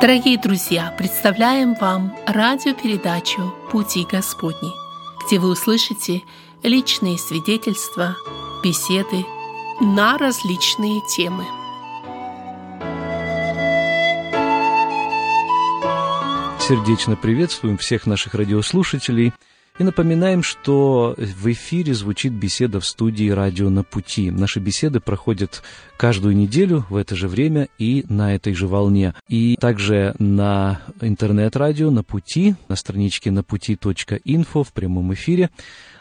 Дорогие друзья, представляем вам радиопередачу «Пути Господни», где вы услышите личные свидетельства, беседы на различные темы. Сердечно приветствуем всех наших радиослушателей – и напоминаем, что в эфире звучит беседа в студии «Радио на пути». Наши беседы проходят каждую неделю в это же время и на этой же волне. И также на интернет-радио «На пути», на страничке на пути.инфо в прямом эфире.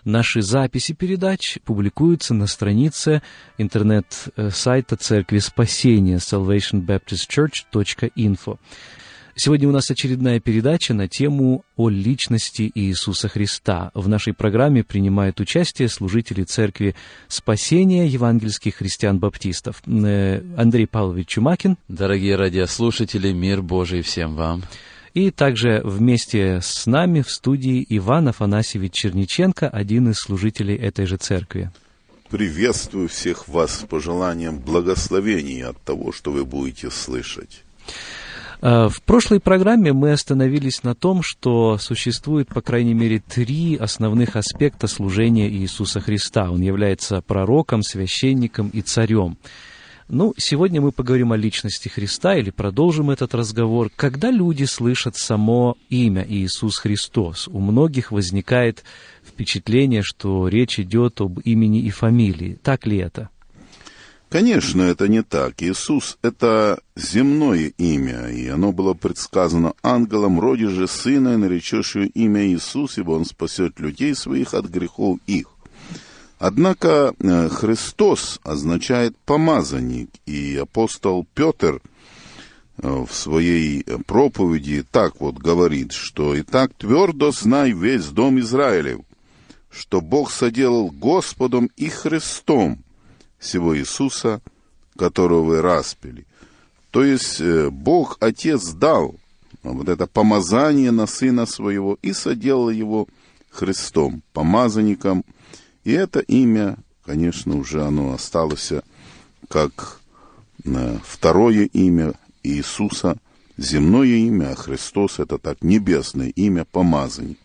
Наши записи передач публикуются на странице интернет-сайта Церкви Спасения salvationbaptistchurch.info. Сегодня у нас очередная передача на тему о личности Иисуса Христа. В нашей программе принимают участие служители Церкви Спасения евангельских христиан-баптистов. Э, Андрей Павлович Чумакин. Дорогие радиослушатели, мир Божий всем вам. И также вместе с нами в студии Иван Афанасьевич Черниченко, один из служителей этой же церкви. Приветствую всех вас с пожеланием благословения от того, что вы будете слышать. Э, в прошлой программе мы остановились на том, что существует, по крайней мере, три основных аспекта служения Иисуса Христа. Он является пророком, священником и царем. Ну, сегодня мы поговорим о личности Христа или продолжим этот разговор. Когда люди слышат само имя Иисус Христос, у многих возникает впечатление, что речь идет об имени и фамилии. Так ли это? Конечно, это не так. Иисус — это земное имя, и оно было предсказано ангелом, роди же сына, и наречешь ее имя Иисус, ибо он спасет людей своих от грехов их. Однако э, Христос означает помазанник, и апостол Петр э, в своей проповеди так вот говорит, что «И так твердо знай весь дом Израилев, что Бог соделал Господом и Христом, всего Иисуса, которого вы распили. То есть э, Бог Отец дал вот это помазание на Сына Своего и соделал его Христом, помазанником. И это имя, конечно, уже оно осталось как э, второе имя Иисуса, земное имя, а Христос это так небесное имя, помазанник.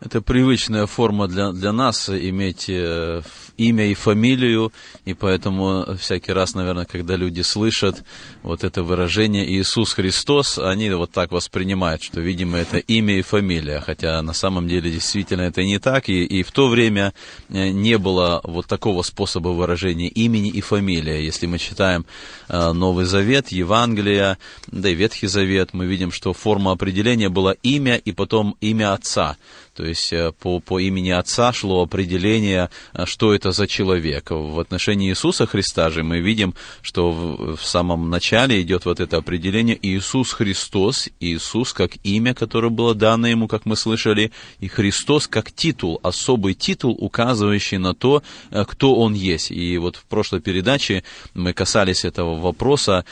Это привычная форма для, для нас иметь э, имя и фамилию, и поэтому всякий раз, наверное, когда люди слышат вот это выражение Иисус Христос, они вот так воспринимают, что, видимо, это имя и фамилия, хотя на самом деле действительно это не так, и, и в то время э, не было вот такого способа выражения имени и фамилия. Если мы читаем э, Новый Завет, Евангелие, да и Ветхий Завет, мы видим, что форма определения была имя и потом имя Отца. То есть э, по, по имени Отца шло определение, э, что это за человек. В отношении Иисуса Христа же мы видим, что в, в самом начале идет вот это определение Иисус Христос, Иисус как имя, которое было дано ему, как мы слышали, и Христос как титул, особый титул, указывающий на то, э, кто он есть. И вот в прошлой передаче мы касались этого вопроса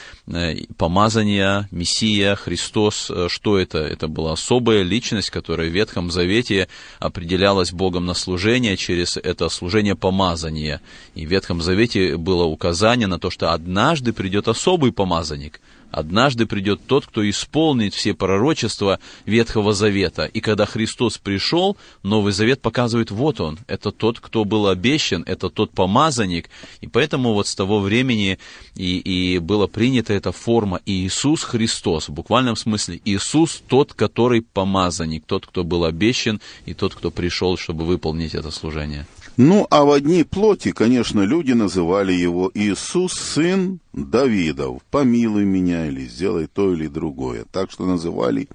помазания, Мессия, Христос, что это? Это была особая личность, которая в Ветхом Завете Завете определялось Богом на служение через это служение помазания. И в Ветхом Завете было указание на то, что однажды придет особый помазанник – Однажды придет тот, кто исполнит все пророчества Ветхого Завета. И когда Христос пришел, Новый Завет показывает, вот он, это тот, кто был обещан, это тот помазанник. И поэтому вот с того времени и, и была принята эта форма Иисус Христос. В буквальном смысле Иисус тот, который помазанник, тот, кто был обещан, и тот, кто пришел, чтобы выполнить это служение. Ну, а в одни плоти, конечно, люди называли его Иисус, сын Давидов, помилуй меня или сделай то или другое. Так что называли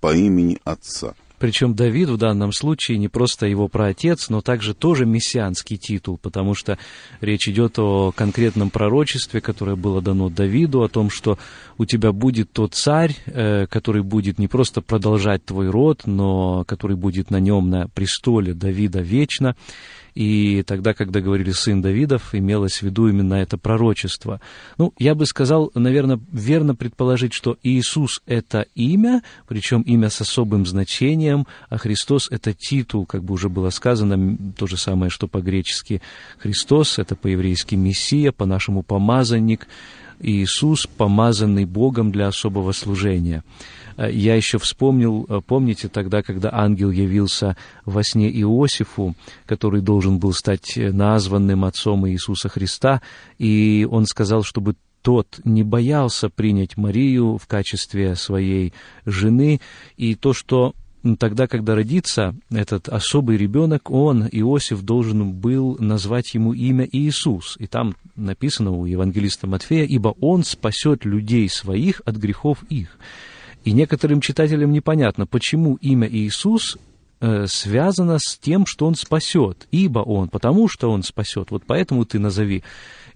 по имени Отца. Причем Давид в данном случае не просто его праотец, но также тоже мессианский титул, потому что речь идет о конкретном пророчестве, которое было дано Давиду, о том, что у тебя будет тот царь, э, который будет не просто продолжать твой род, но который будет на нем, на престоле Давида вечно. И тогда, когда говорили «сын Давидов», имелось в виду именно это пророчество. Ну, я бы сказал, наверное, верно предположить, что Иисус — это имя, причем имя с особым значением, а Христос — это титул, как бы уже было сказано, то же самое, что по-гречески Христос — это по-еврейски Мессия, по-нашему помазанник — Иисус, помазанный Богом для особого служения. Э, я еще вспомнил, э, помните, тогда, когда ангел явился во сне Иосифу, который должен был стать названным отцом Иисуса Христа, и он сказал, чтобы тот не боялся принять Марию в качестве своей жены, и то, что тогда, когда родится этот особый ребенок, он, Иосиф, должен был назвать ему имя Иисус. И там написано у евангелиста Матфея, «Ибо он спасет людей своих от грехов их». И некоторым читателям непонятно, почему имя Иисус э, связано с тем, что он спасет, ибо он, потому что он спасет. Вот поэтому ты назови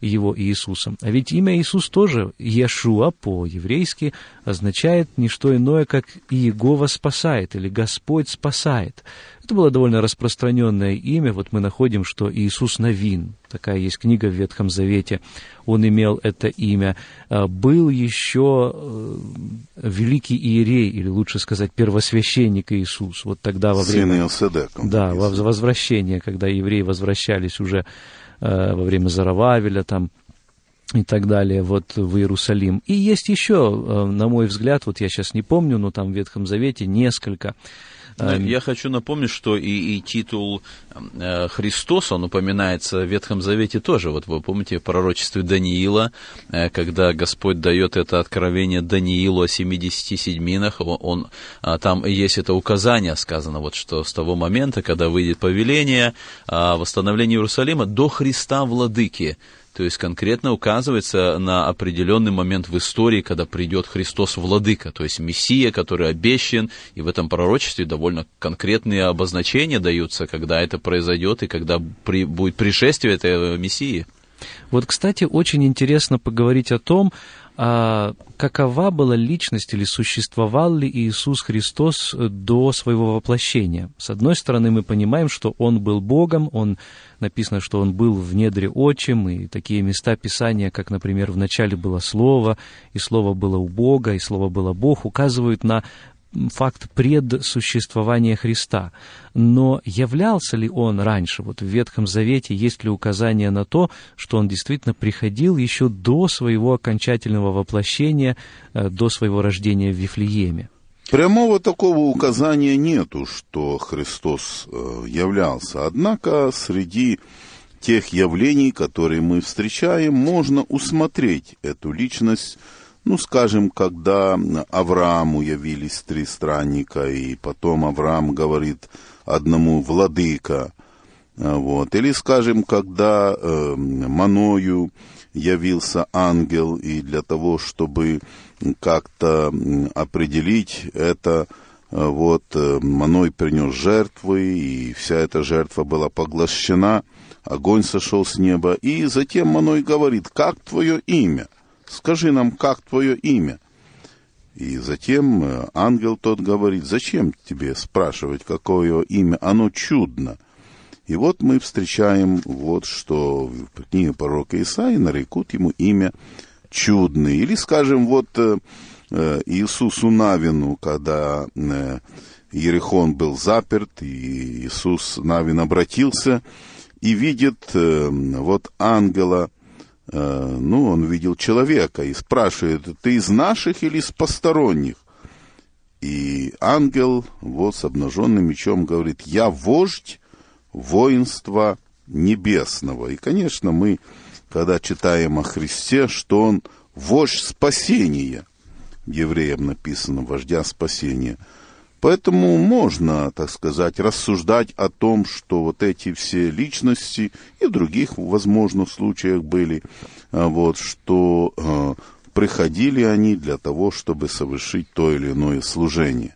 его Иисусом. А ведь имя Иисус тоже, Иешуа по-еврейски, означает не что иное, как Иегова спасает или Господь спасает. Это было довольно распространенное имя. Вот мы находим, что Иисус Новин, такая есть книга в Ветхом Завете, он имел это имя. А, был еще э, великий иерей, или лучше сказать, первосвященник Иисус. Вот тогда во время... Да, во возвращение, когда евреи возвращались уже во время Зарававеля там и так далее, вот в Иерусалим. И есть еще, э, на мой взгляд, вот я сейчас не помню, но там в Ветхом Завете несколько Э, я хочу напомнить, что и, и титул э, Христос, он упоминается в Ветхом Завете тоже. Вот вы помните в пророчестве Даниила, э, когда Господь дает это откровение Даниилу о 70 седьминах, он, а, там есть это указание сказано, вот что с того момента, когда выйдет повеление о восстановлении Иерусалима до Христа Владыки, то есть конкретно указывается на определенный момент в истории, когда придет Христос Владыка, то есть Мессия, который обещан, и в этом пророчестве довольно конкретные обозначения даются, когда это произойдет и когда при, будет пришествие этого Мессии. Вот, кстати, очень интересно поговорить о том, какова была личность или существовал ли Иисус Христос до своего воплощения. С одной стороны, мы понимаем, что Он был Богом, Он написано, что Он был в недре отчим, и такие места Писания, как, например, в начале было Слово, и Слово было у Бога, и Слово было Бог, указывают на факт предсуществования Христа. Но являлся ли он раньше? Вот в Ветхом Завете есть ли указание на то, что он действительно приходил еще до своего окончательного воплощения, э, до своего рождения в Вифлееме? Прямого такого указания нету, что Христос э, являлся. Однако среди тех явлений, которые мы встречаем, можно усмотреть эту личность ну, скажем, когда Аврааму явились три странника, и потом Авраам говорит одному владыка, вот. Или, скажем, когда э, Маною явился ангел, и для того, чтобы как-то определить это, вот, э, Маной принес жертвы, и вся эта жертва была поглощена, огонь сошел с неба, и затем Маной говорит, как твое имя? Скажи нам, как твое имя? И затем э, ангел тот говорит, зачем тебе спрашивать, какое имя? Оно чудно. И вот мы встречаем вот, что в книге пророка Исаии нарекут ему имя чудный. Или, скажем, вот э, э, Иисусу Навину, когда Ерехон был заперт, и Иисус Навин обратился и видит вот ангела, ну, он видел человека и спрашивает, ты из наших или из посторонних? И ангел вот с обнаженным мечом говорит, я вождь воинства небесного. И, конечно, мы, когда читаем о Христе, что он вождь спасения, евреям написано, вождя спасения – Поэтому можно, так сказать, рассуждать о том, что вот эти все личности и в других, возможных случаях были, а, вот, что э, приходили они для того, чтобы совершить то или иное служение.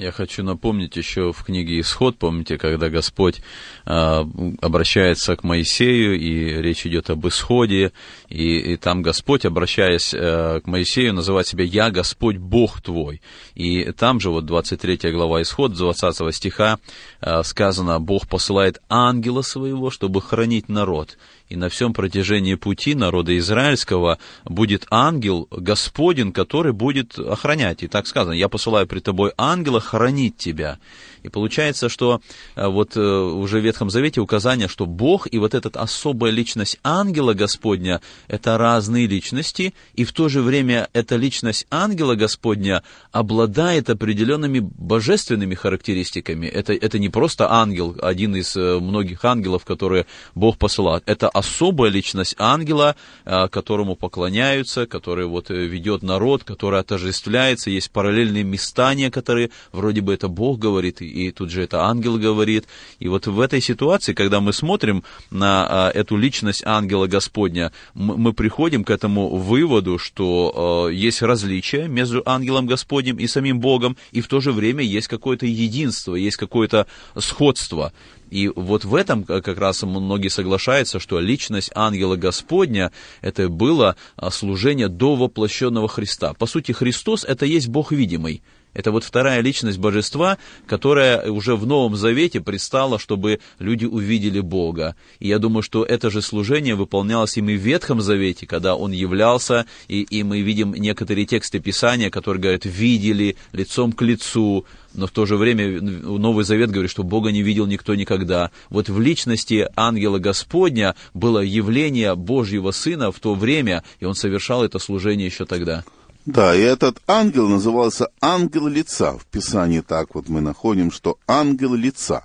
Я хочу напомнить еще в книге Исход, помните, когда Господь э, обращается к Моисею, и речь идет об исходе, и, и там Господь, обращаясь э, к Моисею, называет себя «Я Господь Бог твой». И там же вот 23 глава Исход, 20 стиха э, сказано, Бог посылает ангела своего, чтобы хранить народ и на всем протяжении пути народа израильского будет ангел Господень, который будет охранять. И так сказано, я посылаю при тобой ангела хранить тебя. И получается, что э, вот э, уже в Ветхом Завете указание, что Бог и вот эта особая личность ангела Господня – это разные личности, и в то же время эта личность ангела Господня обладает определенными божественными характеристиками. Это, это не просто ангел, один из э, многих ангелов, которые Бог посылает. Это особая личность ангела, которому поклоняются, который вот ведет народ, который отождествляется. Есть параллельные места некоторые, вроде бы это Бог говорит, и тут же это ангел говорит. И вот в этой ситуации, когда мы смотрим на а, эту личность ангела Господня, мы приходим к этому выводу, что а, есть различие между ангелом Господним и самим Богом, и в то же время есть какое-то единство, есть какое-то сходство. И вот в этом как раз многие соглашаются, что личность ангела Господня это было а, служение до воплощенного Христа. По сути, Христос это есть Бог видимый. Это вот вторая личность божества, которая уже в Новом Завете предстала, чтобы люди увидели Бога. И я думаю, что это же служение выполнялось им и в Ветхом Завете, когда Он являлся, и, и мы видим некоторые тексты Писания, которые говорят «видели лицом к лицу», но в то же время Новый Завет говорит, что Бога не видел никто никогда. Вот в личности ангела Господня было явление Божьего Сына в то время, и он совершал это служение еще тогда. Да, и этот ангел назывался ангел лица. В Писании так вот мы находим, что ангел лица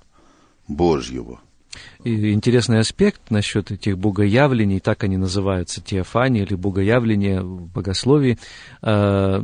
Божьего. И интересный аспект насчет этих богоявлений, так они называются, теофания или богоявления в богословии. А,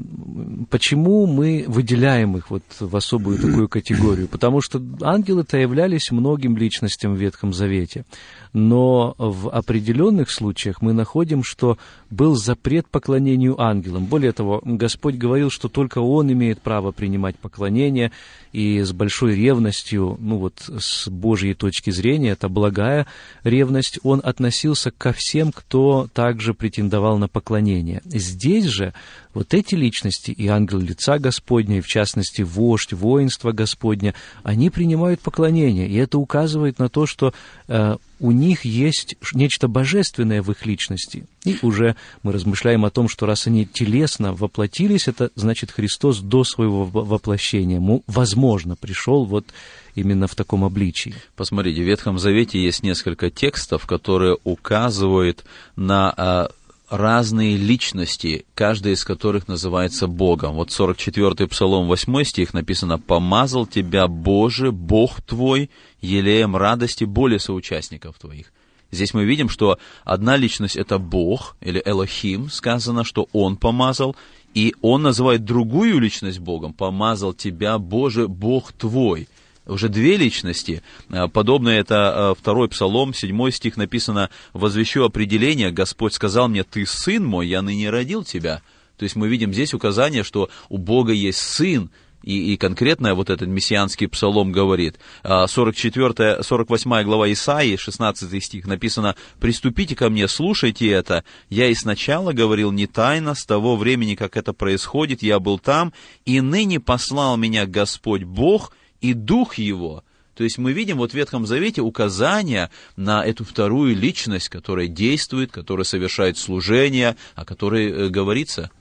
почему мы выделяем их вот в особую такую категорию? Потому что ангелы-то являлись многим личностям в Ветхом Завете но в определенных случаях мы находим, что был запрет поклонению ангелам. Более того, Господь говорил, что только Он имеет право принимать поклонение, и с большой ревностью, ну вот с Божьей точки зрения, это благая ревность, Он относился ко всем, кто также претендовал на поклонение. Здесь же вот эти личности, и ангел лица Господня, и в частности вождь, воинство Господня, они принимают поклонение, и это указывает на то, что э, у них есть нечто божественное в их личности. И уже мы размышляем о том, что раз они телесно воплотились, это значит Христос до своего воплощения, возможно, пришел вот именно в таком обличии. Посмотрите, в Ветхом Завете есть несколько текстов, которые указывают на а, разные личности, каждая из которых называется Богом. Вот 44-й Псалом, 8 стих написано «Помазал тебя, Боже, Бог твой, елеем радости более соучастников твоих». Здесь мы видим, что одна личность – это Бог, или Элохим, сказано, что Он помазал, и Он называет другую личность Богом «Помазал тебя, Боже, Бог твой» уже две личности. А, подобно это а, второй псалом, седьмой стих написано «Возвещу определение, Господь сказал мне, ты сын мой, я ныне родил тебя». То есть мы видим здесь указание, что у Бога есть сын, и, и конкретно вот этот мессианский псалом говорит. 44, 48 глава Исаии, 16 стих, написано «Приступите ко мне, слушайте это. Я и сначала говорил не тайно, с того времени, как это происходит, я был там, и ныне послал меня Господь Бог, и Дух Его. То есть мы видим вот в Ветхом Завете указания на эту вторую личность, которая действует, которая совершает служение, о которой э, говорится.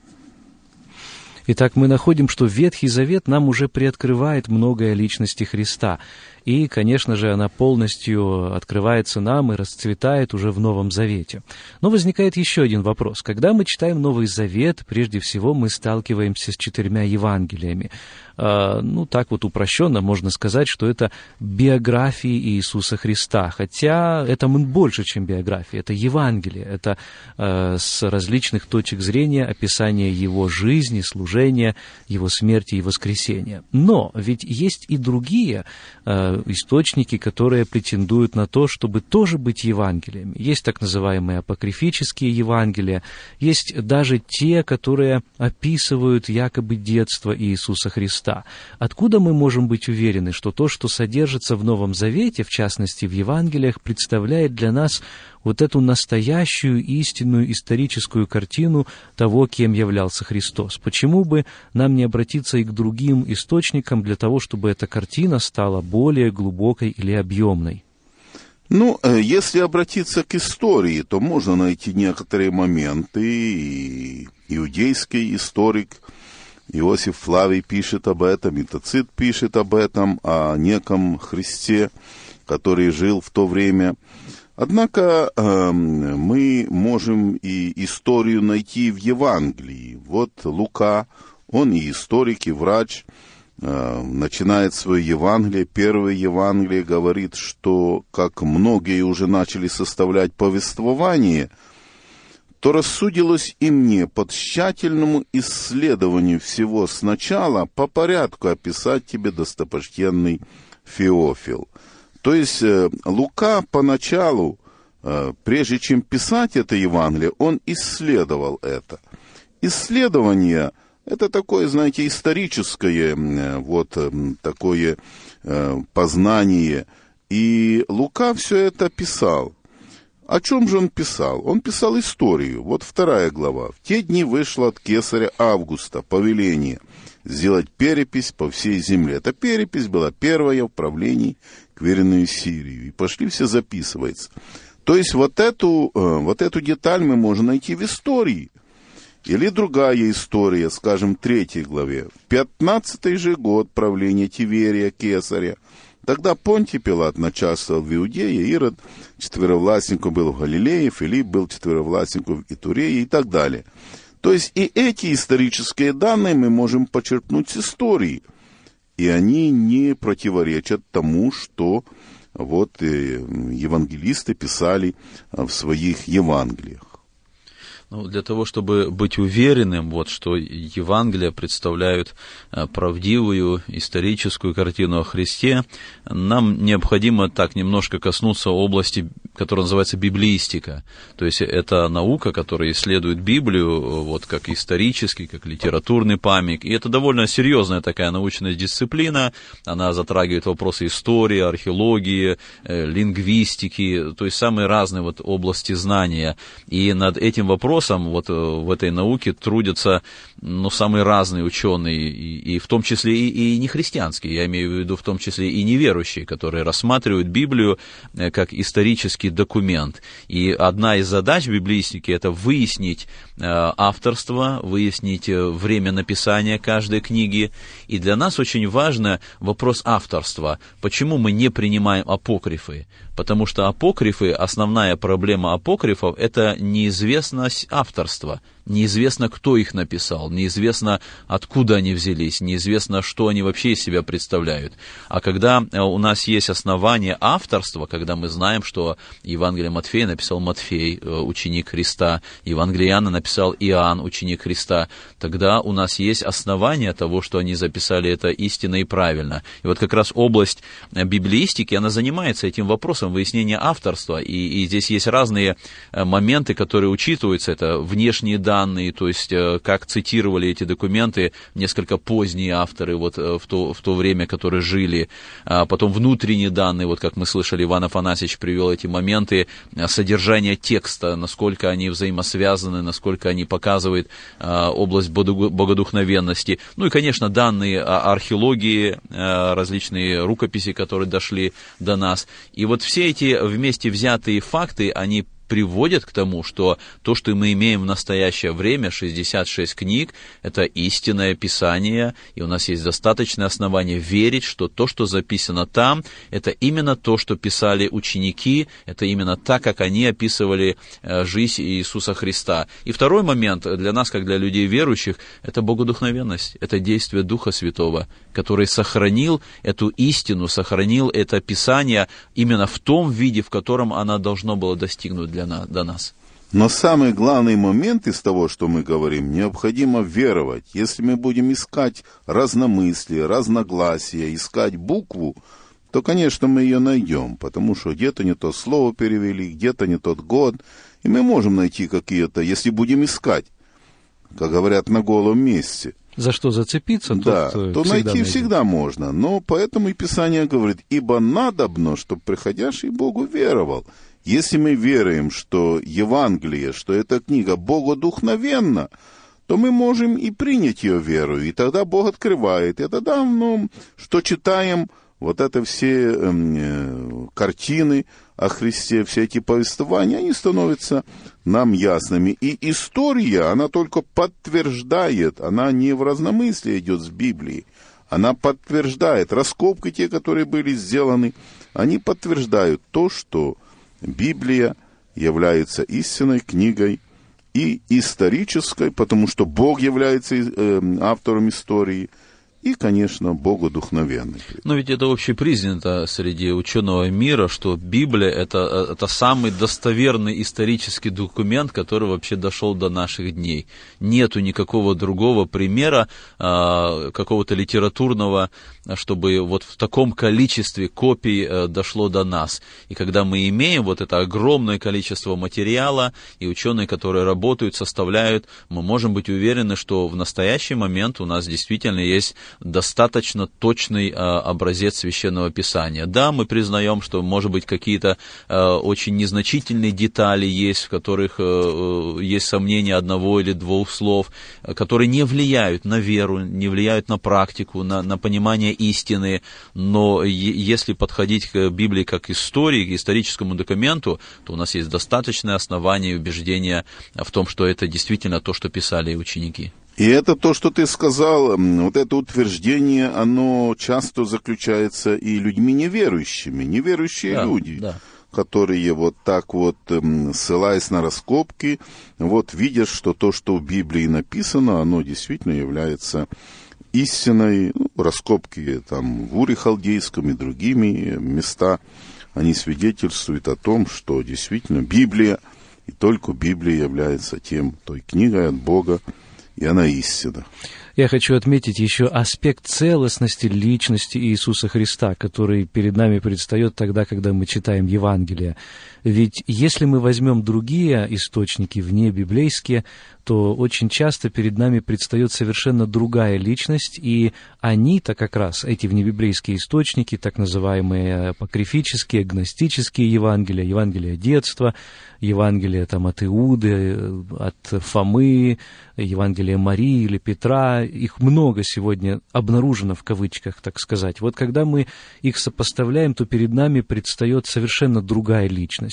Итак, мы находим, что Ветхий Завет нам уже приоткрывает многое личности Христа. И, конечно же, она полностью открывается нам и расцветает уже в Новом Завете. Но возникает еще один вопрос. Когда мы читаем Новый Завет, прежде всего мы сталкиваемся с четырьмя Евангелиями. А, ну, так вот упрощенно можно сказать, что это биографии Иисуса Христа. Хотя это больше, чем биография. Это Евангелие. Это а, с различных точек зрения описание Его жизни, служения, Его смерти и воскресения. Но ведь есть и другие а, источники, которые претендуют на то, чтобы тоже быть Евангелиями. Есть так называемые апокрифические Евангелия, есть даже те, которые описывают якобы детство Иисуса Христа. Откуда мы можем быть уверены, что то, что содержится в Новом Завете, в частности в Евангелиях, представляет для нас вот эту настоящую истинную историческую картину того, кем являлся Христос. Почему бы нам не обратиться и к другим источникам для того, чтобы эта картина стала более глубокой или объемной? Ну, э, если обратиться к истории, то можно найти некоторые моменты. И иудейский историк Иосиф Флавий пишет об этом, и Тацит пишет об этом, о неком Христе, который жил в то время. Однако э, мы можем и историю найти в Евангелии. Вот Лука, он и историк, и врач – Э, начинает свое Евангелие. Первое Евангелие говорит, что как многие уже начали составлять повествование, то рассудилось и мне под тщательному исследованию всего сначала по порядку описать тебе достопочтенный Феофил. То есть э, Лука поначалу, э, прежде чем писать это Евангелие, он исследовал это. Исследование – это такое, знаете, историческое э, вот такое познание. И Лука все это писал. О чем же он писал? Он писал историю. Вот вторая глава. В те дни вышло от кесаря Августа повеление сделать перепись по всей земле. Эта перепись была первая в правлении к веренную Сирию. И пошли все записывается. То есть вот эту, вот эту деталь мы можем найти в истории. Или другая история, скажем, в третьей главе. В пятнадцатый же год правления Тиверия Кесаря. Тогда Понтий Пилат начальствовал в Иудее, Ирод четверовластником был в Галилее, Филипп был четверовластником в Итурее и так далее. То есть и эти исторические данные мы можем почерпнуть с истории. И они не противоречат тому, что вот э, евангелисты писали в своих Евангелиях. Ну, для того, чтобы быть уверенным, вот, что Евангелия представляют э, правдивую историческую картину о Христе, нам необходимо так немножко коснуться области, которая называется библиистика. То есть это наука, которая исследует Библию вот, как исторический, как литературный память. И это довольно серьезная такая научная дисциплина. Она затрагивает вопросы истории, археологии, э, лингвистики, то есть самые разные вот области знания. И над этим вопросом вопросам вот э, в этой науке трудятся ну, самые разные ученые, и, и в том числе и, и не христианские, я имею в виду в том числе и неверующие, которые рассматривают Библию э, как исторический документ. И одна из задач библистики – это выяснить э, авторство, выяснить время написания каждой книги. И для нас очень важно вопрос авторства. Почему мы не принимаем апокрифы? Потому что апокрифы, основная проблема апокрифов – это неизвестность авторства. Неизвестно, кто их написал, неизвестно, откуда они взялись, неизвестно, что они вообще из себя представляют. А когда э, у нас есть основание авторства, когда мы знаем, что Евангелие Матфея написал Матфей, э, ученик Христа, Евангелие Иоанна написал Иоанн, ученик Христа, тогда у нас есть основание того, что они записали это истинно и правильно. И вот как раз область э, библиистики, она занимается этим вопросом выяснения авторства, и, и здесь есть разные моменты, которые учитываются, это внешние данные, данные, то есть э, как цитировали эти документы несколько поздние авторы вот э, в то, в то время, которые жили, а потом внутренние данные, вот как мы слышали, Иван Афанасьевич привел эти моменты, э, содержание текста, насколько они взаимосвязаны, насколько они показывают область богодухновенности, ну и, конечно, данные археологии, различные рукописи, которые дошли до нас. И вот все эти вместе взятые факты, они приводят к тому, что то, что мы имеем в настоящее время, 66 книг, это истинное Писание, и у нас есть достаточное основание верить, что то, что записано там, это именно то, что писали ученики, это именно так, как они описывали э, жизнь Иисуса Христа. И второй момент для нас, как для людей верующих, это богодухновенность, это действие Духа Святого, который сохранил эту истину, сохранил это Писание именно в том виде, в котором оно должно было достигнуть для для, до нас. Но самый главный момент из того, что мы говорим, необходимо веровать. Если мы будем искать разномыслие, разногласия, искать букву, то, конечно, мы ее найдем, потому что где-то не то слово перевели, где-то не тот год, и мы можем найти какие-то, если будем искать, как говорят, на голом месте. За что зацепиться, да, тот, то всегда найти найдет. всегда можно. Но поэтому и Писание говорит, ибо надобно, чтобы приходящий Богу веровал. Если мы веруем, что Евангелие, что эта книга богодухновенна, то мы можем и принять ее веру, и тогда Бог открывает. И тогда, ну, что читаем, вот это все эм, э, картины, о Христе, все эти повествования, они становятся нам ясными. И история, она только подтверждает, она не в разномыслие идет с Библией, она подтверждает, раскопки те, которые были сделаны, они подтверждают то, что Библия является истинной книгой и исторической, потому что Бог является э, автором истории – и, конечно, богодухновенный. Но ведь это общепризнято среди ученого мира, что Библия это, это самый достоверный исторический документ, который вообще дошел до наших дней. Нету никакого другого примера, а, какого-то литературного, чтобы вот в таком количестве копий а, дошло до нас. И когда мы имеем вот это огромное количество материала, и ученые, которые работают, составляют, мы можем быть уверены, что в настоящий момент у нас действительно есть достаточно точный э, образец священного писания. Да, мы признаем, что, может быть, какие-то э, очень незначительные детали есть, в которых э, есть сомнения одного или двух слов, которые не влияют на веру, не влияют на практику, на, на понимание истины. Но если подходить к Библии как истории, к историческому документу, то у нас есть достаточное основание и убеждение в том, что это действительно то, что писали ученики. И это то, что ты сказал, вот это утверждение, оно часто заключается и людьми неверующими, неверующие да, люди. Да которые вот так вот, ссылаясь на раскопки, вот видят, что то, что в Библии написано, оно действительно является истиной. Ну, раскопки там в Уре Халдейском и другими места, они свидетельствуют о том, что действительно Библия, и только Библия является тем, той книгой от Бога, и она истина. Я хочу отметить еще аспект целостности личности Иисуса Христа, который перед нами предстает тогда, когда мы читаем Евангелие. Ведь если мы возьмем другие источники, вне библейские, то очень часто перед нами предстает совершенно другая личность, и они-то как раз, эти внебиблейские источники, так называемые апокрифические, гностические Евангелия, Евангелия детства, Евангелия там, от Иуды, от Фомы, Евангелия Марии или Петра, их много сегодня обнаружено в кавычках, так сказать. Вот когда мы их сопоставляем, то перед нами предстает совершенно другая личность.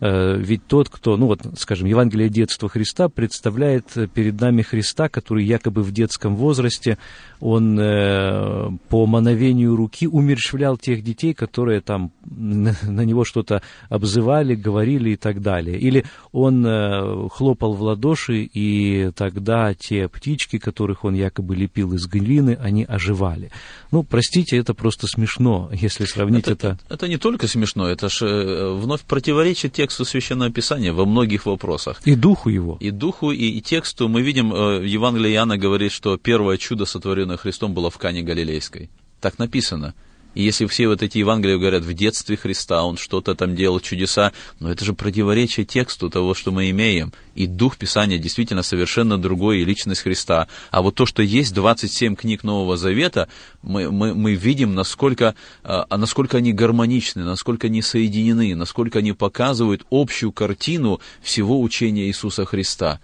Э, ведь тот, кто, ну вот, скажем, Евангелие детства Христа представляет представляет перед нами Христа, который якобы в детском возрасте, он э, по мановению руки умерщвлял тех детей, которые там на, него что-то обзывали, говорили и так далее. Или он э, хлопал в ладоши, и тогда те птички, которых он якобы лепил из глины, они оживали. Ну, простите, это просто смешно, если сравнить это... Это, это не только смешно, это же э, вновь противоречит тексту Священного Писания во многих вопросах. И духу его. И духу, и, и тексту. Мы видим, э, Евангелие Иоанна говорит, что первое чудо, сотворенное Христом, было в Кане Галилейской. Так написано. И если все вот эти Евангелия говорят в детстве Христа, он что-то там делал, чудеса, но это же противоречие тексту того, что мы имеем. И дух Писания действительно совершенно другой, и личность Христа. А вот то, что есть 27 книг Нового Завета, мы, мы, мы видим, насколько, а, насколько они гармоничны, насколько они соединены, насколько они показывают общую картину всего учения Иисуса Христа.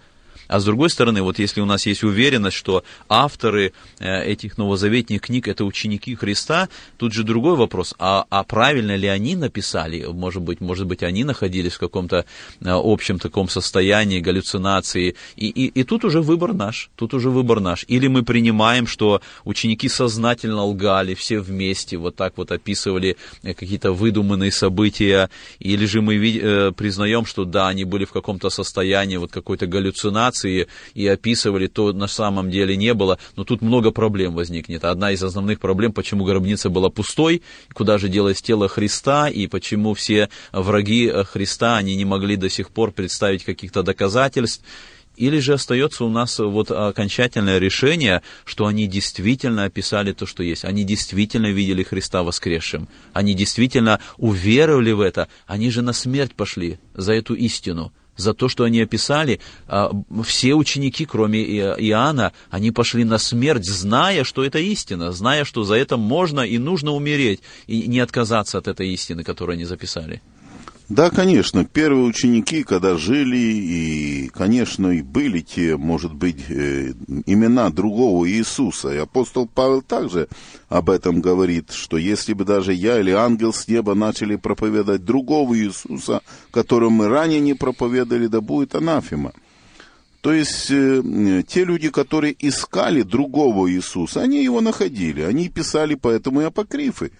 А с другой стороны, вот если у нас есть уверенность, что авторы э, этих новозаветных книг это ученики Христа, тут же другой вопрос, а, а правильно ли они написали? Может быть, может быть, они находились в каком-то э, общем таком состоянии, галлюцинации. И, и, и тут уже выбор наш, тут уже выбор наш. Или мы принимаем, что ученики сознательно лгали, все вместе вот так вот описывали э, какие-то выдуманные события, или же мы признаем, что да, они были в каком-то состоянии вот какой-то галлюцинации, информации и описывали, то на самом деле не было. Но тут много проблем возникнет. Одна из основных проблем, почему гробница была пустой, куда же делось тело Христа, и почему все враги Христа, они не могли до сих пор представить каких-то доказательств. Или же остается у нас вот окончательное решение, что они действительно описали то, что есть. Они действительно видели Христа воскресшим. Они действительно уверовали в это. Они же на смерть пошли за эту истину за то, что они описали, а, все ученики, кроме Иоанна, они пошли на смерть, зная, что это истина, зная, что за это можно и нужно умереть, и не отказаться от этой истины, которую они записали. Да, конечно, первые ученики, когда жили, и, конечно, и были те, может быть, э, имена другого Иисуса. И апостол Павел также об этом говорит, что если бы даже я или ангел с неба начали проповедовать другого Иисуса, которого мы ранее не проповедовали, да будет анафема. То есть э, те люди, которые искали другого Иисуса, они его находили, они писали поэтому и апокрифы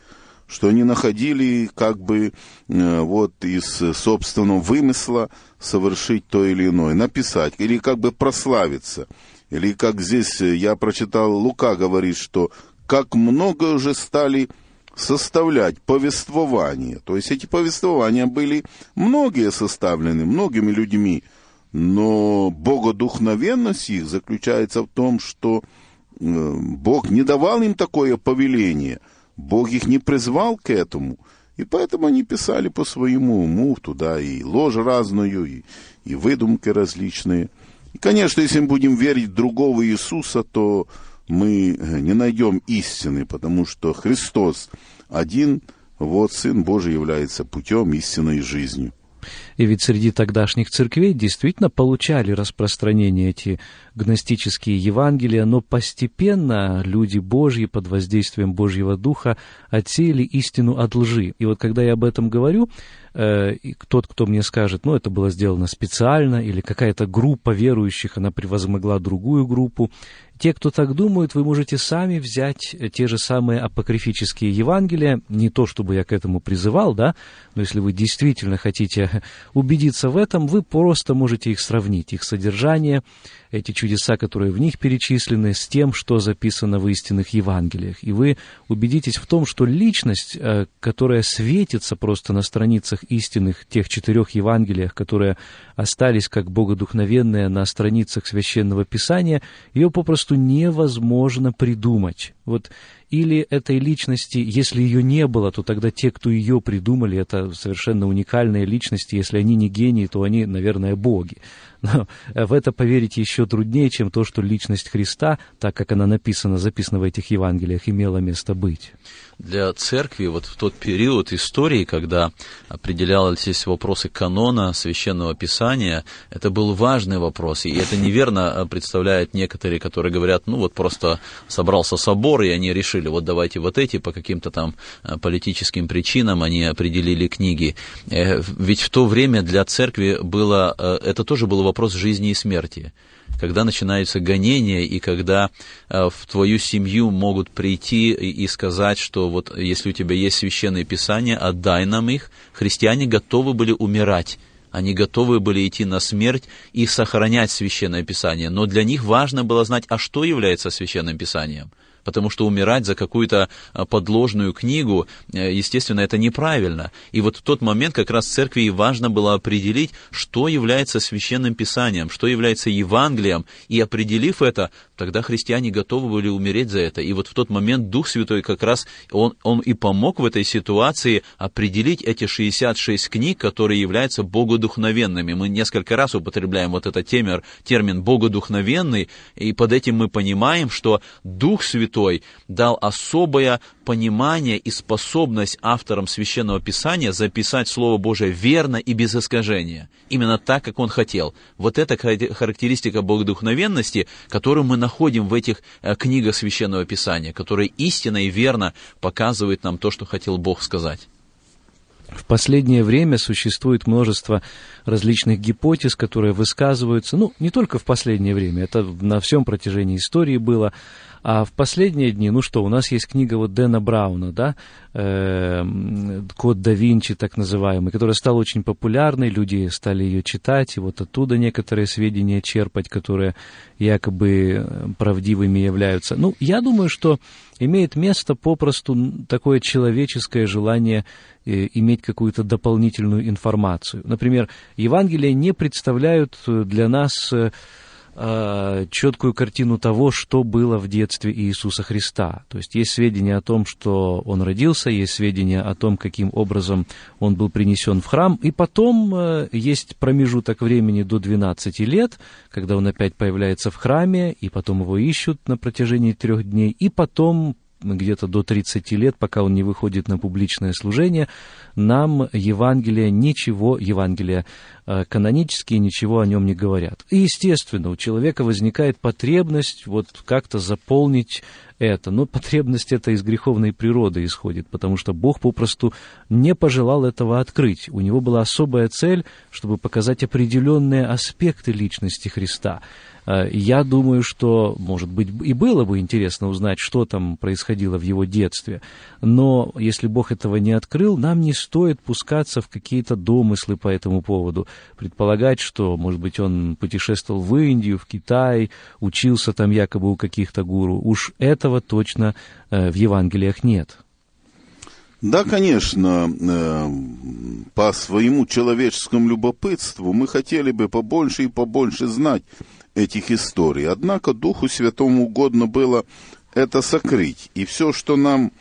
что они находили как бы э, вот из собственного вымысла совершить то или иное, написать, или как бы прославиться. Или как здесь э, я прочитал, Лука говорит, что как много уже стали составлять повествования. То есть эти повествования были многие составлены многими людьми, но богодухновенность их заключается в том, что э, Бог не давал им такое повеление – Бог их не призвал к этому, и поэтому они писали по своему уму туда и ложь разную, и, и выдумки различные. И, конечно, если мы будем верить в другого Иисуса, то мы э, не найдем истины, потому что Христос один, вот Сын Божий является путем истинной жизнью. И ведь среди тогдашних церквей действительно получали распространение эти гностические Евангелия, но постепенно люди Божьи под воздействием Божьего Духа отсеяли истину от лжи. И вот когда я об этом говорю, э, тот, кто мне скажет, ну, это было сделано специально, или какая-то группа верующих, она превозмогла другую группу, те, кто так думают, вы можете сами взять те же самые апокрифические Евангелия, не то чтобы я к этому призывал, да, но если вы действительно хотите убедиться в этом, вы просто можете их сравнить, их содержание, эти чудеса, которые в них перечислены, с тем, что записано в истинных Евангелиях. И вы убедитесь в том, что личность, э, которая светится просто на страницах истинных тех четырех Евангелиях, которые остались как богодухновенные на страницах Священного Писания, ее попросту невозможно придумать. Вот или этой личности, если ее не было, то тогда те, кто ее придумали, это совершенно уникальные личности. Если они не гении, то они, наверное, боги. Но в это поверить еще труднее, чем то, что личность Христа, так как она написана, записана в этих Евангелиях, имела место быть. Для церкви вот в тот период истории, когда определялись вопросы канона, священного писания, это был важный вопрос. И это неверно представляют некоторые, которые говорят, ну вот просто собрался собор, и они решили, вот давайте вот эти по каким-то там э, политическим причинам они определили книги. Э, ведь в то время для церкви было, э, это тоже был вопрос жизни и смерти когда начинаются гонения, и когда в твою семью могут прийти и сказать, что вот если у тебя есть священные писания, отдай нам их, христиане готовы были умирать. Они готовы были идти на смерть и сохранять священное писание. Но для них важно было знать, а что является священным писанием – потому что умирать за какую-то а, подложную книгу, э, естественно, это неправильно. И вот в тот момент как раз церкви и важно было определить, что является священным писанием, что является Евангелием, и определив это, тогда христиане готовы были умереть за это. И вот в тот момент Дух Святой как раз, он, он и помог в этой ситуации определить эти 66 книг, которые являются богодухновенными. Мы несколько раз употребляем вот этот термин, термин богодухновенный, и под этим мы понимаем, что Дух Святой Святой дал особое понимание и способность авторам Священного Писания записать Слово Божие верно и без искажения. Именно так, как он хотел. Вот это характеристика богодухновенности, которую мы находим в этих э, книгах Священного Писания, которые истинно и верно показывают нам то, что хотел Бог сказать. В последнее время существует множество различных гипотез, которые высказываются, ну, не только в последнее время, это на всем протяжении истории было, а в последние дни, ну что, у нас есть книга вот Дэна Брауна, да, «Код да Винчи», так называемый, которая стала очень популярной, люди стали ее читать, и вот оттуда некоторые сведения черпать, которые якобы э, правдивыми являются. Ну, я думаю, что имеет место попросту такое человеческое желание э, иметь какую-то дополнительную информацию. Например, Евангелия не представляют для нас э, четкую картину того, что было в детстве Иисуса Христа. То есть есть сведения о том, что он родился, есть сведения о том, каким образом он был принесен в храм, и потом э, есть промежуток времени до 12 лет, когда он опять появляется в храме, и потом его ищут на протяжении трех дней, и потом где-то до 30 лет, пока он не выходит на публичное служение, нам Евангелие ничего, Евангелие э, канонические ничего о нем не говорят. И, естественно, у человека возникает потребность вот как-то заполнить это. Но потребность это из греховной природы исходит, потому что Бог попросту не пожелал этого открыть. У него была особая цель, чтобы показать определенные аспекты личности Христа. Э, я думаю, что, может быть, и было бы интересно узнать, что там происходило в его детстве. Но если Бог этого не открыл, нам не стоит пускаться в какие-то домыслы по этому поводу. Предполагать, что, может быть, он путешествовал в Индию, в Китай, учился там якобы у каких-то гуру. Уж этого точно э, в Евангелиях нет. Да, конечно, э, по своему человеческому любопытству мы хотели бы побольше и побольше знать этих историй. Однако Духу Святому угодно было это сокрыть. И все, что нам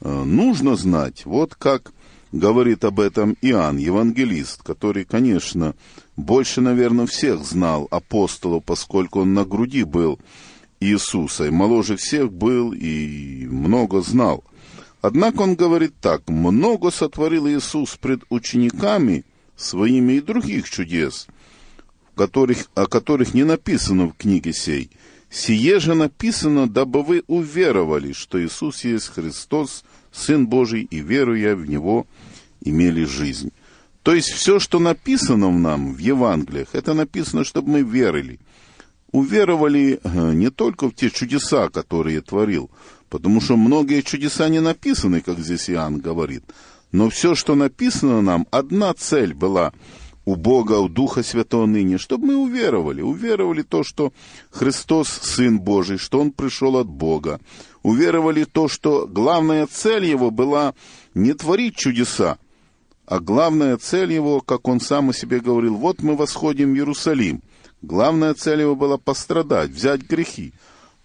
э, нужно знать, вот как говорит об этом Иоанн, евангелист, который, конечно, больше, наверное, всех знал апостола, поскольку он на груди был Иисуса, и моложе всех был, и много знал. Однако он говорит так, много сотворил Иисус пред учениками своими и других чудес, которых, о которых не написано в книге сей. Сие же написано, дабы вы уверовали, что Иисус есть Христос, Сын Божий, и, веруя в Него, имели жизнь. То есть все, что написано в нам, в Евангелиях, это написано, чтобы мы верили. Уверовали э, не только в те чудеса, которые творил, потому что многие чудеса не написаны, как здесь Иоанн говорит, но все, что написано нам, одна цель была – у Бога, у Духа Святого ныне, чтобы мы уверовали, уверовали то, что Христос Сын Божий, что Он пришел от Бога, уверовали то, что главная цель Его была не творить чудеса, а главная цель Его, как Он сам о себе говорил, вот мы восходим в Иерусалим. Главная цель Его была пострадать, взять грехи.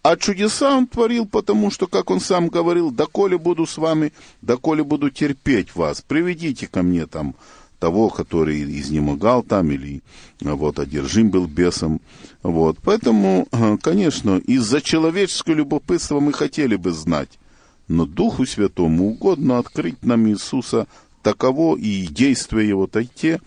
А чудеса Он творил, потому что, как Он сам говорил, доколе буду с вами, доколе буду терпеть вас, приведите ко мне там того, который изнемогал там или вот, одержим был бесом. Вот. Поэтому, э, конечно, из-за человеческого любопытства мы хотели бы знать, но Духу Святому угодно открыть нам Иисуса таково и действия Его те,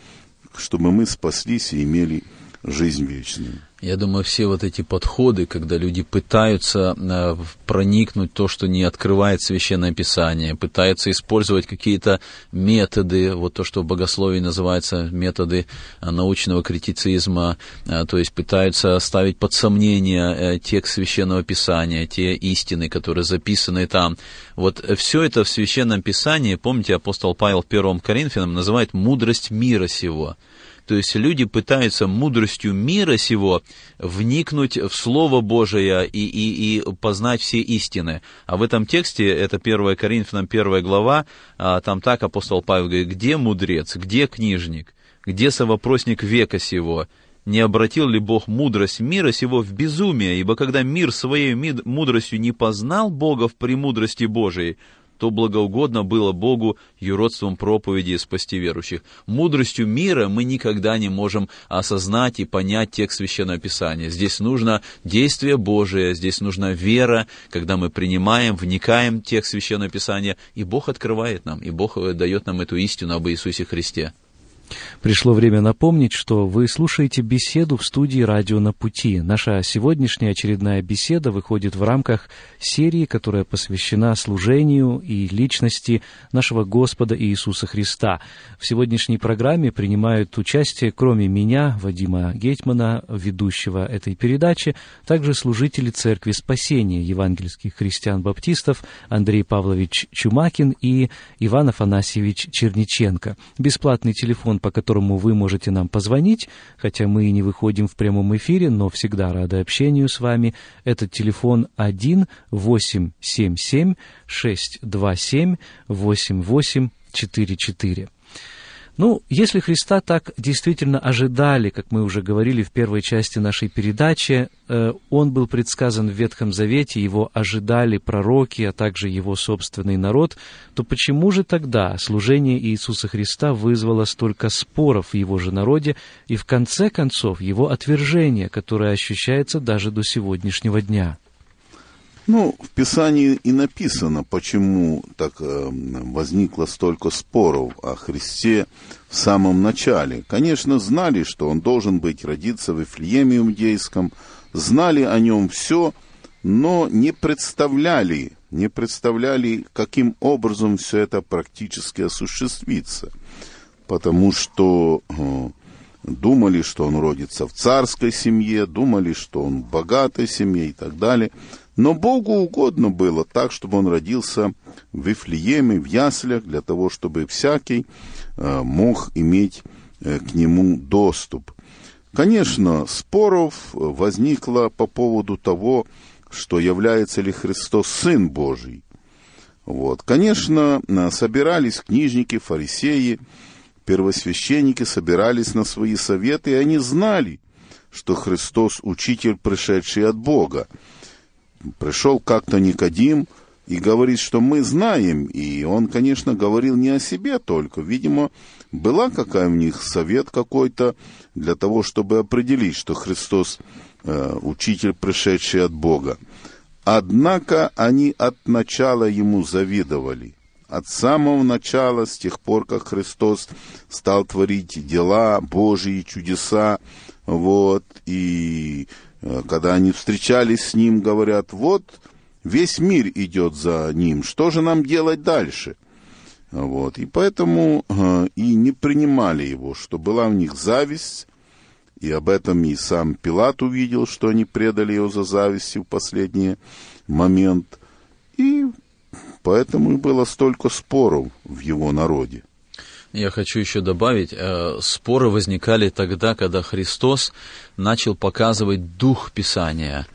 чтобы мы спаслись и имели жизнь вечную. Я думаю, все вот эти подходы, когда люди пытаются э, проникнуть то, что не открывает Священное Писание, пытаются использовать какие-то методы, вот то, что в богословии называется методы э, научного критицизма, э, то есть пытаются ставить под сомнение текст Священного Писания, те истины, которые записаны там. Вот все это в Священном Писании, помните, апостол Павел в 1 Коринфянам называет мудрость мира сего. То есть люди пытаются мудростью мира сего вникнуть в Слово Божие и, и, и познать все истины. А в этом тексте, это 1 Коринфянам 1 глава, а, там так апостол Павел говорит, где мудрец, где книжник, где совопросник века сего, не обратил ли Бог мудрость мира сего в безумие, ибо когда мир своей мудростью не познал Бога в премудрости Божией, то благоугодно было Богу юродством проповеди спасти верующих. Мудростью мира мы никогда не можем осознать и понять текст Священного Писания. Здесь нужно действие Божие, здесь нужна вера, когда мы принимаем, вникаем в текст Священного Писания, и Бог открывает нам, и Бог дает нам эту истину об Иисусе Христе. Пришло время напомнить, что вы слушаете беседу в студии «Радио на пути». Наша сегодняшняя очередная беседа выходит в рамках серии, которая посвящена служению и личности нашего Господа Иисуса Христа. В сегодняшней программе принимают участие, кроме меня, Вадима Гетмана, ведущего этой передачи, также служители Церкви Спасения евангельских христиан-баптистов Андрей Павлович Чумакин и Иван Афанасьевич Черниченко. Бесплатный телефон по которому вы можете нам позвонить, хотя мы и не выходим в прямом эфире, но всегда рады общению с вами. Это телефон 1 877 627 8844. Ну, если Христа так действительно ожидали, как мы уже говорили в первой части нашей передачи, э, Он был предсказан в Ветхом Завете, Его ожидали пророки, а также Его собственный народ, то почему же тогда служение Иисуса Христа вызвало столько споров в Его же народе и, в конце концов, Его отвержение, которое ощущается даже до сегодняшнего дня? Ну, в Писании и написано, почему так э, возникло столько споров о Христе в самом начале. Конечно, знали, что он должен быть родиться в Вифлееме Иудейском, знали о нем все, но не представляли, не представляли, каким образом все это практически осуществится. Потому что э, думали, что он родится в царской семье, думали, что он в богатой семье и так далее – но Богу угодно было так, чтобы он родился в Вифлееме, в яслях, для того, чтобы всякий э, мог иметь э, к нему доступ. Конечно, споров возникло по поводу того, что является ли Христос Сын Божий. Вот. Конечно, собирались книжники, фарисеи, первосвященники, собирались на свои советы, и они знали, что Христос – учитель, пришедший от Бога пришел как-то Никодим и говорит, что мы знаем, и он, конечно, говорил не о себе только, видимо, была какая у них совет какой-то для того, чтобы определить, что Христос э, учитель, пришедший от Бога. Однако они от начала ему завидовали. От самого начала, с тех пор, как Христос стал творить дела Божьи, чудеса, вот, и когда они встречались с ним, говорят, вот весь мир идет за ним, что же нам делать дальше? Вот, и поэтому э, и не принимали его, что была у них зависть, и об этом и сам Пилат увидел, что они предали его за зависть в последний момент, и поэтому и было столько споров в его народе. Я хочу еще добавить, э, споры возникали тогда, когда Христос начал показывать дух Писания.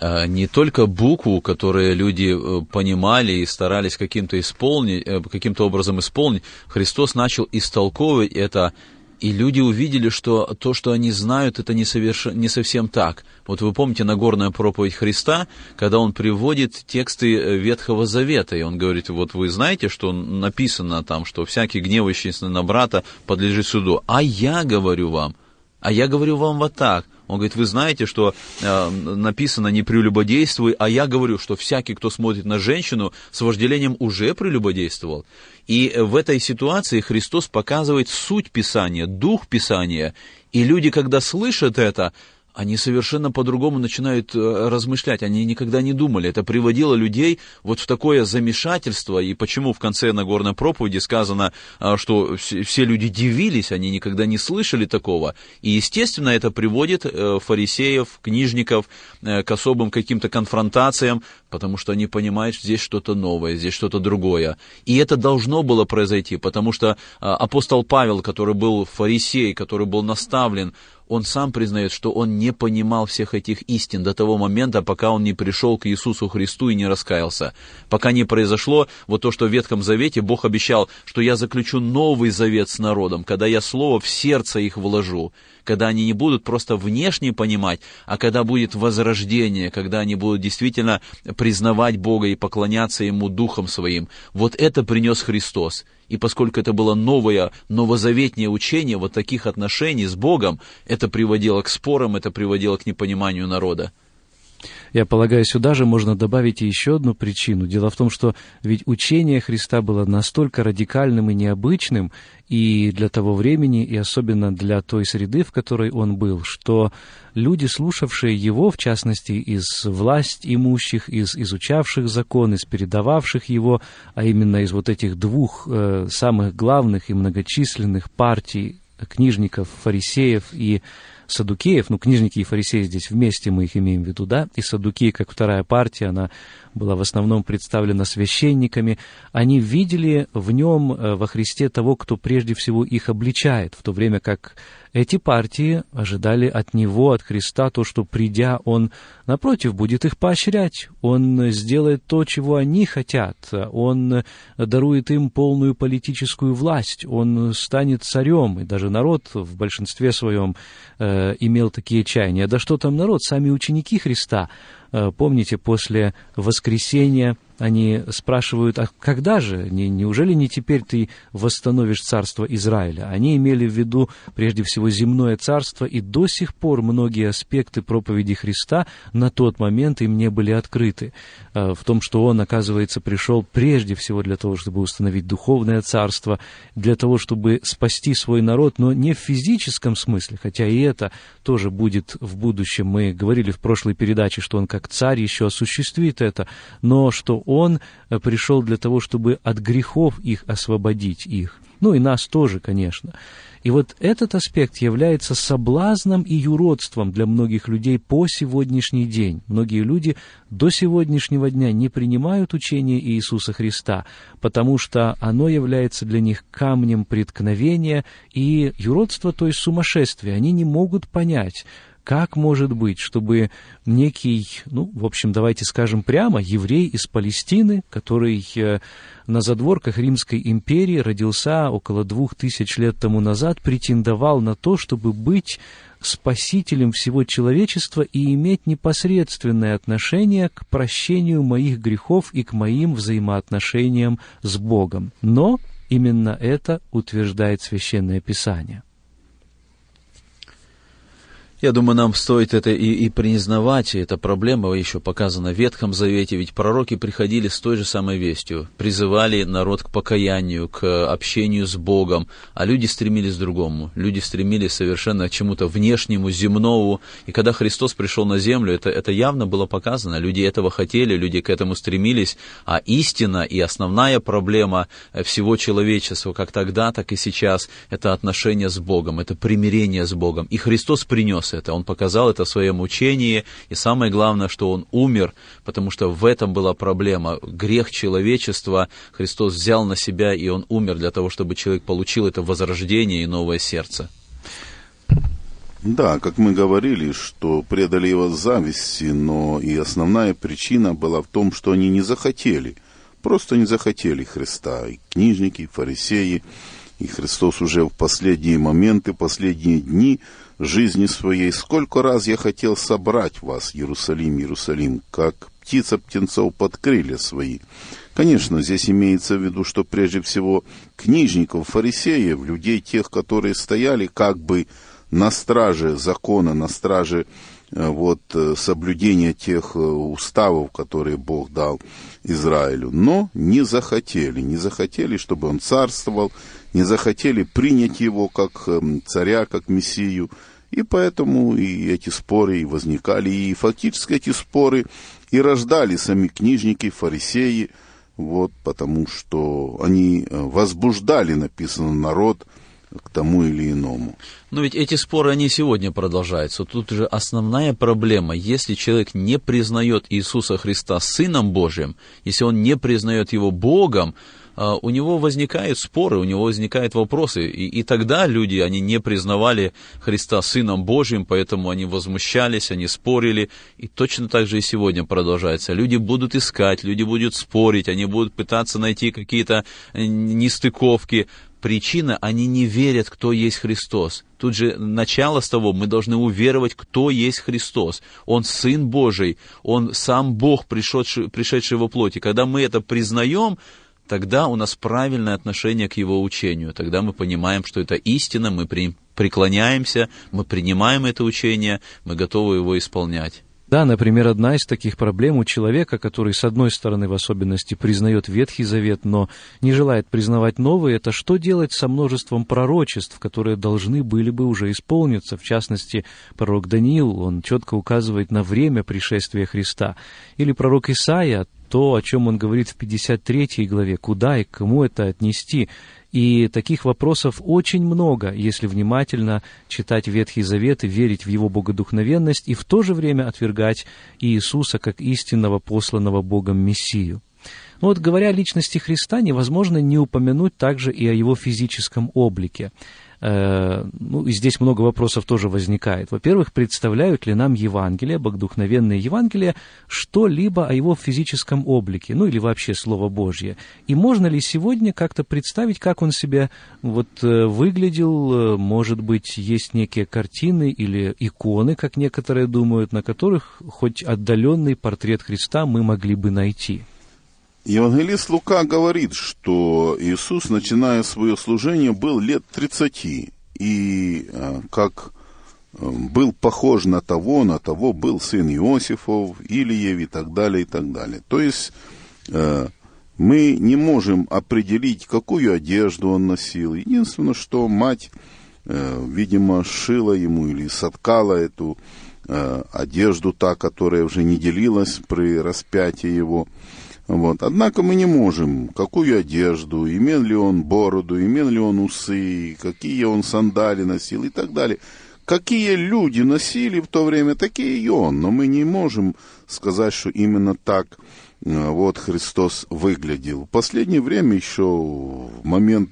Э, не только букву, которую люди э, понимали и старались каким-то исполнить, каким-то образом исполнить, Христос начал истолковывать это и люди увидели, что то, что они знают, это не, соверш... не совсем так. Вот вы помните Нагорная проповедь Христа, когда он приводит тексты э, Ветхого Завета, и он говорит, вот вы знаете, что написано там, что всякий гневающийся на брата подлежит суду, а я говорю вам, а я говорю вам вот так – он говорит, вы знаете, что э, написано не прелюбодействуй, а я говорю, что всякий, кто смотрит на женщину, с вожделением уже прелюбодействовал. И в этой ситуации Христос показывает суть Писания, дух Писания. И люди, когда слышат это, они совершенно по-другому начинают э, размышлять. Они никогда не думали. Это приводило людей вот в такое замешательство. И почему в конце Нагорной проповеди сказано, э, что все люди дивились, они никогда не слышали такого. И, естественно, это приводит э, фарисеев, книжников к особым каким-то конфронтациям, потому что они понимают, что здесь что-то новое, здесь что-то другое. И это должно было произойти, потому что апостол Павел, который был фарисей, который был наставлен, он сам признает, что он не понимал всех этих истин до того момента, пока он не пришел к Иисусу Христу и не раскаялся. Пока не произошло вот то, что в Ветхом Завете Бог обещал, что я заключу новый завет с народом, когда я слово в сердце их вложу когда они не будут просто внешне понимать, а когда будет возрождение, когда они будут действительно признавать Бога и поклоняться Ему Духом Своим. Вот это принес Христос. И поскольку это было новое, новозаветнее учение вот таких отношений с Богом, это приводило к спорам, это приводило к непониманию народа. Я полагаю, сюда же можно добавить еще одну причину. Дело в том, что ведь учение Христа было настолько радикальным и необычным и для того времени, и особенно для той среды, в которой он был, что люди, слушавшие его, в частности, из власть имущих, из изучавших закон, из передававших его, а именно из вот этих двух э, самых главных и многочисленных партий книжников, фарисеев и садукеев, ну, книжники и фарисеи здесь вместе мы их имеем в виду, да, и садукеи, как вторая партия, она была в основном представлена священниками, они видели в нем, э, во Христе, того, кто прежде всего их обличает, в то время как эти партии ожидали от него, от Христа, то, что придя, он, напротив, будет их поощрять, он сделает то, чего они хотят, он дарует им полную политическую власть, он станет царем, и даже народ в большинстве своем э, имел такие чаяния. Да что там народ, сами ученики Христа, э, помните, после воскресения они спрашивают, а когда же? Не, неужели не теперь ты восстановишь царство Израиля? Они имели в виду прежде всего земное царство, и до сих пор многие аспекты проповеди Христа на тот момент им не были открыты. А, в том, что Он, оказывается, пришел прежде всего для того, чтобы установить духовное царство, для того, чтобы спасти свой народ, но не в физическом смысле, хотя и это тоже будет в будущем. Мы говорили в прошлой передаче, что Он как царь еще осуществит это, но что он э, пришел для того, чтобы от грехов их освободить их. Ну и нас тоже, конечно. И вот этот аспект является соблазном и юродством для многих людей по сегодняшний день. Многие люди до сегодняшнего дня не принимают учение Иисуса Христа, потому что оно является для них камнем преткновения и юродство, то есть сумасшествие. Они не могут понять, как может быть, чтобы некий, ну, в общем, давайте скажем прямо, еврей из Палестины, который э, на задворках Римской империи родился около двух тысяч лет тому назад, претендовал на то, чтобы быть спасителем всего человечества и иметь непосредственное отношение к прощению моих грехов и к моим взаимоотношениям с Богом. Но именно это утверждает Священное Писание. Я думаю, нам стоит это и, и признавать, и эта проблема еще показана в Ветхом Завете, ведь пророки приходили с той же самой вестью, призывали народ к покаянию, к общению с Богом, а люди стремились к другому, люди стремились совершенно к чему-то внешнему, земному, и когда Христос пришел на землю, это, это явно было показано, люди этого хотели, люди к этому стремились, а истина и основная проблема всего человечества, как тогда, так и сейчас, это отношение с Богом, это примирение с Богом, и Христос принес принес это, он показал это в своем учении, и самое главное, что он умер, потому что в этом была проблема. Грех человечества Христос взял на себя, и он умер для того, чтобы человек получил это возрождение и новое сердце. Да, как мы говорили, что предали его зависти, но и основная причина была в том, что они не захотели, просто не захотели Христа. И книжники, и фарисеи, и Христос уже в последние моменты, последние дни жизни своей, сколько раз я хотел собрать вас, Иерусалим, Иерусалим, как птица птенцов под крылья свои. Конечно, здесь имеется в виду, что прежде всего книжников, фарисеев, людей тех, которые стояли как бы на страже закона, на страже э, вот, э, соблюдения тех э, уставов, которые Бог дал Израилю, но не захотели, не захотели, чтобы он царствовал, не захотели принять его как эм, царя, как мессию, и поэтому и эти споры и возникали, и фактически эти споры и рождали сами книжники, фарисеи, вот, потому что они э, возбуждали, написано, народ к тому или иному. Но ведь эти споры, они сегодня продолжаются. Тут же основная проблема, если человек не признает Иисуса Христа Сыном Божьим, если он не признает Его Богом, а, у него возникают споры, у него возникают вопросы. И, и тогда люди, они не признавали Христа Сыном Божьим, поэтому они возмущались, они спорили. И точно так же и сегодня продолжается. Люди будут искать, люди будут спорить, они будут пытаться найти какие-то э, нестыковки. Причина, они не верят, кто есть Христос. Тут же начало с того, мы должны уверовать, кто есть Христос. Он Сын Божий, Он сам Бог, пришедший, пришедший во плоти. Когда мы это признаем, тогда у нас правильное отношение к его учению. Тогда мы понимаем, что это истина, мы преклоняемся, мы принимаем это учение, мы готовы его исполнять. Да, например, одна из таких проблем у человека, который, с одной стороны, в особенности, признает Ветхий Завет, но не желает признавать новый, это что делать со множеством пророчеств, которые должны были бы уже исполниться. В частности, пророк Даниил, он четко указывает на время пришествия Христа. Или пророк Исаия, то, о чем он говорит в 53 главе, куда и кому это отнести. И таких вопросов очень много, если внимательно читать Ветхий Завет и верить в его богодухновенность, и в то же время отвергать Иисуса как истинного посланного Богом Мессию. Но вот говоря о личности Христа, невозможно не упомянуть также и о его физическом облике. Э, ну, и здесь много вопросов тоже возникает. Во-первых, представляют ли нам Евангелие, богодухновенные Евангелия, что-либо о его физическом облике, ну или вообще Слово Божье? И можно ли сегодня как-то представить, как он себя вот э, выглядел? Может быть, есть некие картины или иконы, как некоторые думают, на которых хоть отдаленный портрет Христа мы могли бы найти? Евангелист Лука говорит, что Иисус, начиная свое служение, был лет 30, и э, как э, был похож на того, на того был сын Иосифов, Илиев и так далее, и так далее. То есть э, мы не можем определить, какую одежду он носил. Единственное, что мать, видимо, шила ему или соткала эту одежду, та, которая уже не делилась при распятии его. Вот. Однако мы не можем, какую одежду, имел ли он бороду, имел ли он усы, какие он сандали носил и так далее. Какие люди носили в то время, такие и он. Но мы не можем сказать, что именно так э, вот Христос выглядел. В последнее время еще в момент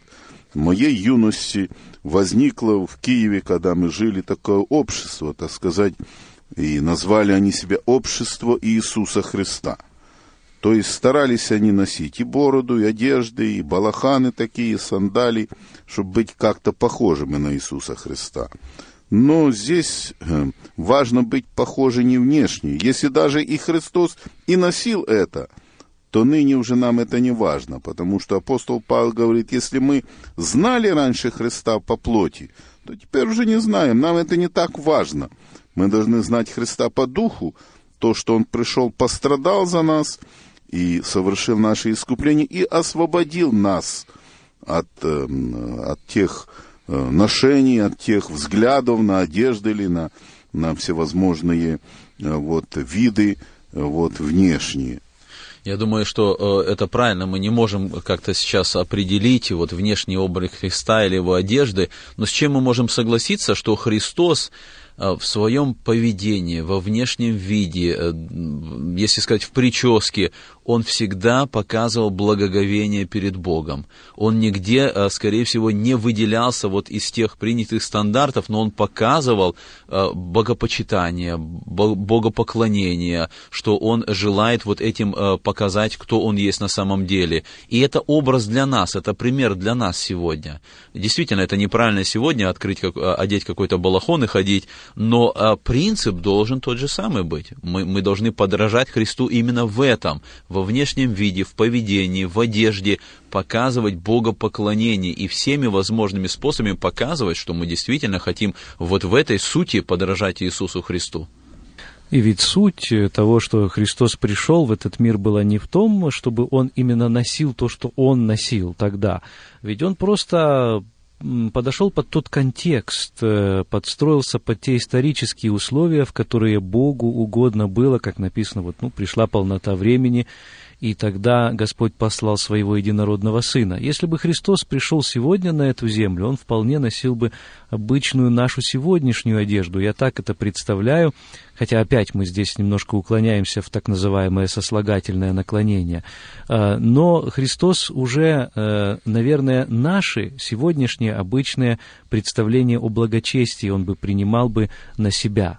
моей юности возникло в Киеве, когда мы жили, такое общество, так сказать, и назвали они себя «Общество Иисуса Христа». То есть старались они носить и бороду, и одежды, и балаханы такие, и сандали, чтобы быть как-то похожими на Иисуса Христа. Но здесь э, важно быть похожи не внешне. Если даже и Христос и носил это, то ныне уже нам это не важно, потому что апостол Павел говорит, если мы знали раньше Христа по плоти, то теперь уже не знаем, нам это не так важно. Мы должны знать Христа по духу, то, что Он пришел, пострадал за нас – и совершил наше искупление и освободил нас от, э, от тех э, ношений, от тех взглядов на одежды или на, на всевозможные э, вот, виды вот, внешние. Я думаю, что это правильно. Мы не можем как-то сейчас определить вот внешний облик Христа или его одежды, но с чем мы можем согласиться, что Христос в своем поведении, во внешнем виде, если сказать, в прическе, он всегда показывал благоговение перед Богом. Он нигде, э, скорее всего, не выделялся вот из тех принятых стандартов, но он показывал богопочитание, богопоклонение, что он желает вот этим показать, кто он есть на самом деле. И это образ для нас, это пример для нас сегодня. Действительно, это неправильно сегодня открыть, одеть какой-то балахон и ходить, но принцип должен тот же самый быть. Мы, мы должны подражать Христу именно в этом, во внешнем виде, в поведении, в одежде, показывать богопоклонение и всеми возможными способами показывать, что мы действительно хотим вот в этой сути подражать Иисусу Христу. И ведь суть того, что Христос пришел в этот мир, была не в том, чтобы Он именно носил то, что Он носил тогда. Ведь Он просто подошел под тот контекст, э, подстроился под те исторические условия, в которые Богу угодно было, как написано, вот, ну, пришла полнота времени, и тогда Господь послал своего единородного Сына. Если бы Христос пришел сегодня на эту землю, Он вполне носил бы обычную нашу сегодняшнюю одежду. Я так это представляю, хотя опять мы здесь немножко уклоняемся в так называемое сослагательное наклонение. А, но Христос уже, э, наверное, наши сегодняшние обычные представления о благочестии Он бы принимал бы на себя.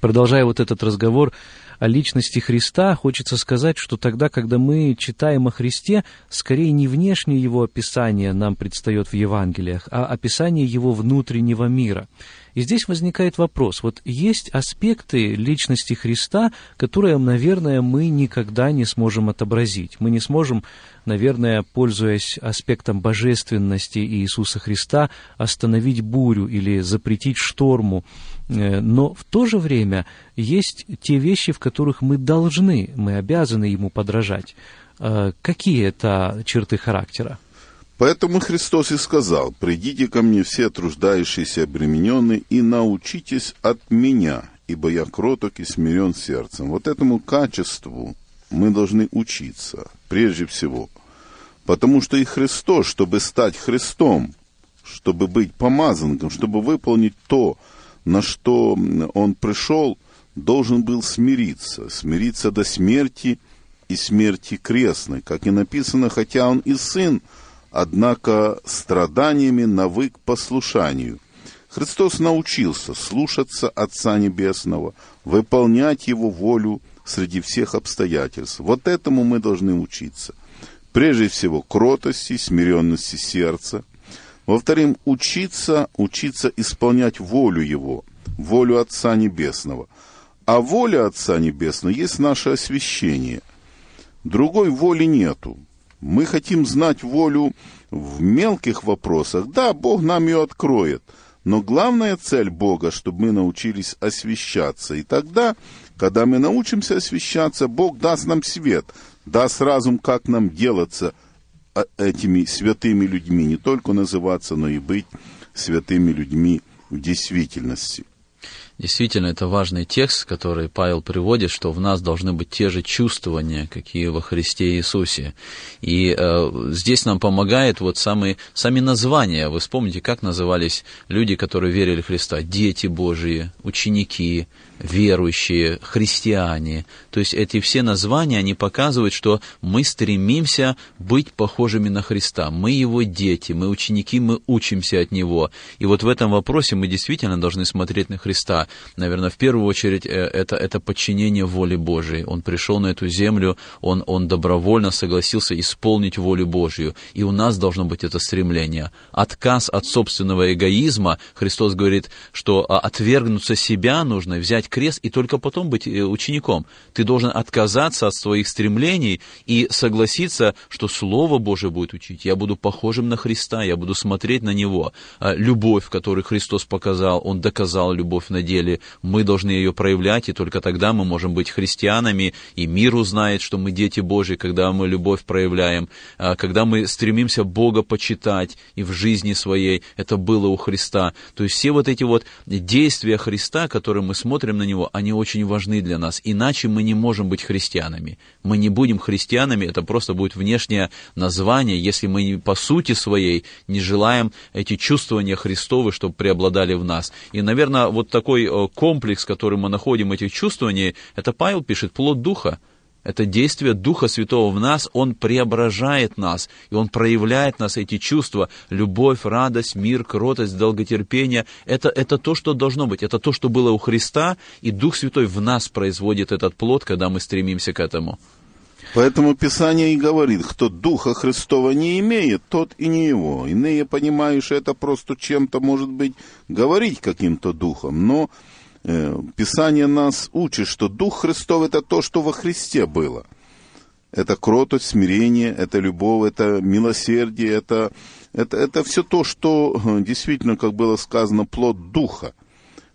Продолжая вот этот разговор, о личности Христа, хочется сказать, что тогда, когда мы читаем о Христе, скорее не внешнее его описание нам предстает в Евангелиях, а описание его внутреннего мира. И здесь возникает вопрос, вот есть аспекты личности Христа, которые, наверное, мы никогда не сможем отобразить. Мы не сможем, наверное, пользуясь аспектом божественности Иисуса Христа, остановить бурю или запретить шторму, но в то же время есть те вещи, в которых мы должны, мы обязаны ему подражать. Э, какие это черты характера? Поэтому Христос и сказал, «Придите ко мне все труждающиеся обремененные и научитесь от меня, ибо я кроток и смирен сердцем». Вот этому качеству мы должны учиться, прежде всего. Потому что и Христос, чтобы стать Христом, чтобы быть помазанным, чтобы выполнить то, на что он пришел, должен был смириться, смириться до смерти и смерти крестной, как и написано, хотя он и сын, однако страданиями навык послушанию. Христос научился слушаться Отца Небесного, выполнять Его волю среди всех обстоятельств. Вот этому мы должны учиться. Прежде всего, кротости, смиренности сердца. Во-вторых, учиться, учиться исполнять волю Его, волю Отца Небесного. А воля Отца Небесного есть наше освящение. Другой воли нету. Мы хотим знать волю в мелких вопросах. Да, Бог нам ее откроет. Но главная цель Бога, чтобы мы научились освещаться. И тогда, когда мы научимся освещаться, Бог даст нам свет, даст разум, как нам делаться этими святыми людьми. Не только называться, но и быть святыми людьми в действительности. Действительно, это важный текст, который Павел приводит, что в нас должны быть те же чувствования, какие во Христе Иисусе. И э, здесь нам помогает вот самые, сами названия. Вы вспомните, как назывались люди, которые верили в Христа? Дети Божии, ученики, верующие, христиане. То есть эти все названия, они показывают, что мы стремимся быть похожими на Христа. Мы Его дети, мы ученики, мы учимся от Него. И вот в этом вопросе мы действительно должны смотреть на Христа. Наверное, в первую очередь э, это, это подчинение воле Божией. Он пришел на эту землю, он, он добровольно согласился исполнить волю Божью. И у нас должно быть это стремление. Отказ от собственного эгоизма. Христос говорит, что а, отвергнуться себя нужно, взять крест и только потом быть э, учеником. Ты должен отказаться от своих стремлений и согласиться, что Слово Божие будет учить. Я буду похожим на Христа, я буду смотреть на Него. А любовь, которую Христос показал, Он доказал любовь на деле. Мы должны ее проявлять, и только тогда мы можем быть христианами, и мир узнает, что мы дети Божьи, когда мы любовь проявляем, а когда мы стремимся Бога почитать и в жизни своей. Это было у Христа. То есть все вот эти вот действия Христа, которые мы смотрим на него, они очень важны для нас. Иначе мы не можем быть христианами. Мы не будем христианами, это просто будет внешнее название, если мы по сути своей не желаем эти чувствования Христовы, чтобы преобладали в нас. И, наверное, вот такой э, комплекс, который мы находим этих чувствований, это Павел пишет, плод Духа это действие Духа Святого в нас, Он преображает нас, и Он проявляет нас эти чувства, любовь, радость, мир, кротость, долготерпение. Это, это то, что должно быть, это то, что было у Христа, и Дух Святой в нас производит этот плод, когда мы стремимся к этому. Поэтому Писание и говорит, кто Духа Христова не имеет, тот и не его. Иные понимают, что это просто чем-то, может быть, говорить каким-то духом, но Э, Писание нас учит, что Дух Христов это то, что во Христе было. Это кротость, смирение, это любовь, это милосердие, это, это, это все то, что э, действительно, как было сказано, плод Духа.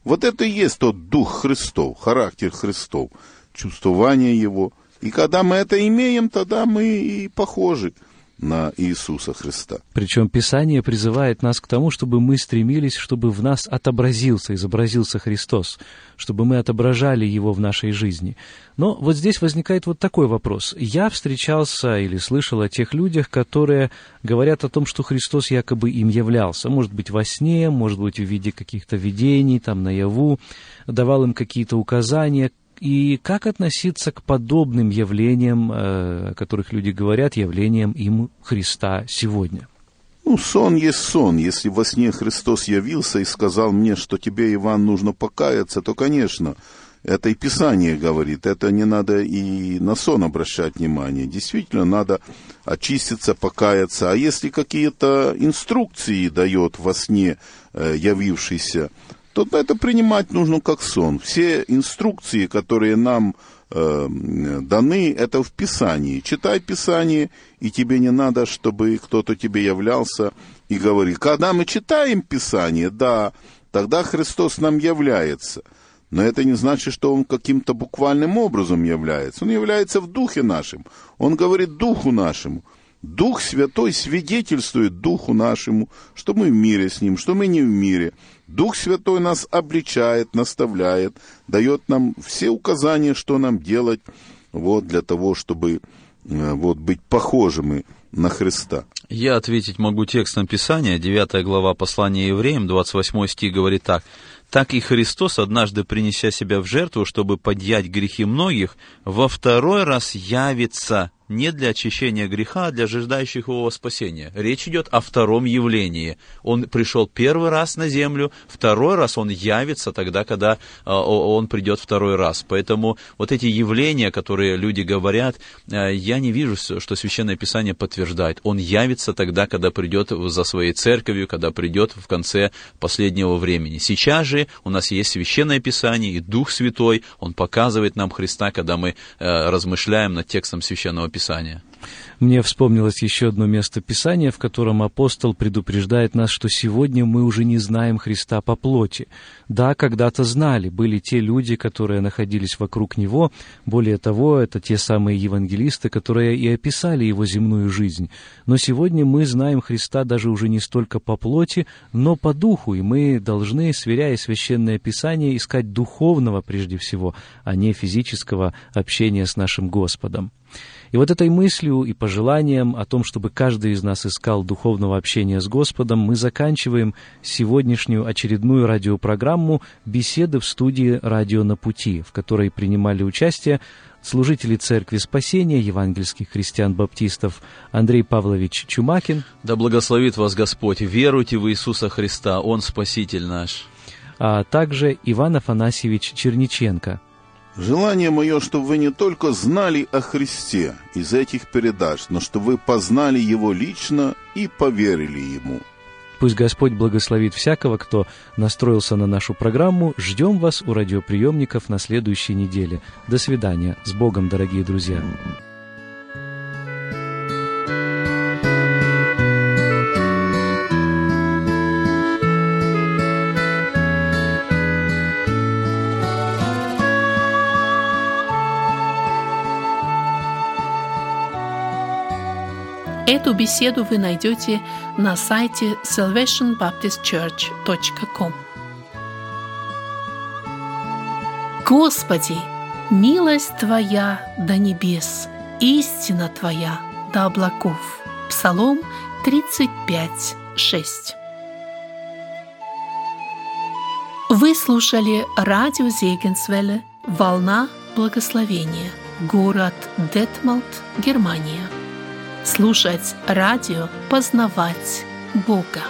Вот это и есть тот Дух Христов, характер Христов, чувствование Его. И когда мы это имеем, тогда мы и похожи на Иисуса Христа. Причем Писание призывает нас к тому, чтобы мы стремились, чтобы в нас отобразился, изобразился Христос, чтобы мы отображали Его в нашей жизни. Но вот здесь возникает вот такой вопрос. Я встречался или слышал о тех людях, которые говорят о том, что Христос якобы им являлся. Может быть, во сне, может быть, в виде каких-то видений, там, наяву, давал им какие-то указания, и как относиться к подобным явлениям, э, о которых люди говорят, явлениям им Христа сегодня? Ну, сон есть сон. Если во сне Христос явился и сказал мне, что тебе, Иван, нужно покаяться, то, конечно, это и Писание говорит. Это не надо и на сон обращать внимание. Действительно, надо очиститься, покаяться. А если какие-то инструкции дает во сне э, явившийся то это принимать нужно как сон. Все инструкции, которые нам э, даны, это в Писании. Читай Писание, и тебе не надо, чтобы кто-то тебе являлся и говорил. Когда мы читаем Писание, да, тогда Христос нам является. Но это не значит, что Он каким-то буквальным образом является. Он является в Духе нашем. Он говорит Духу нашему. Дух Святой свидетельствует Духу нашему, что мы в мире с Ним, что мы не в мире. Дух Святой нас обличает, наставляет, дает нам все указания, что нам делать, вот, для того, чтобы э, вот, быть похожими на Христа. Я ответить могу текстом Писания, 9 глава послания евреям, 28 стих говорит так. Так и Христос, однажды принеся себя в жертву, чтобы подъять грехи многих, во второй раз явится не для очищения греха, а для жаждающих его спасения. Речь идет о втором явлении. Он пришел первый раз на землю, второй раз он явится тогда, когда а, он придет второй раз. Поэтому вот эти явления, которые люди говорят, а, я не вижу, что Священное Писание подтверждает. Он явится тогда, когда придет за своей церковью, когда придет в конце последнего времени. Сейчас же у нас есть Священное Писание и Дух Святой, Он показывает нам Христа, когда мы а, размышляем над текстом Священного Писания. Мне вспомнилось еще одно место Писания, в котором апостол предупреждает нас, что сегодня мы уже не знаем Христа по плоти. Да, когда-то знали, были те люди, которые находились вокруг Него, более того, это те самые евангелисты, которые и описали Его земную жизнь. Но сегодня мы знаем Христа даже уже не столько по плоти, но по духу, и мы должны, сверяя Священное Писание, искать духовного прежде всего, а не физического общения с нашим Господом. И вот этой мыслью и пожеланием о том, чтобы каждый из нас искал духовного общения с Господом, мы заканчиваем сегодняшнюю очередную радиопрограмму «Беседы в студии «Радио на пути», в которой принимали участие служители Церкви Спасения, евангельских христиан-баптистов Андрей Павлович Чумакин. Да благословит вас Господь, веруйте в Иисуса Христа, Он Спаситель наш. А также Иван Афанасьевич Черниченко – Желание мое, чтобы вы не только знали о Христе из этих передач, но чтобы вы познали Его лично и поверили Ему. Пусть Господь благословит всякого, кто настроился на нашу программу. Ждем вас у радиоприемников на следующей неделе. До свидания. С Богом, дорогие друзья. Эту беседу вы найдете на сайте salvationbaptistchurch.com. Господи, милость Твоя до небес, истина Твоя до облаков. Псалом 35, 6. Вы слушали радио Зегенсвелле «Волна благословения», город Детмалт, Германия слушать радио, познавать Бога.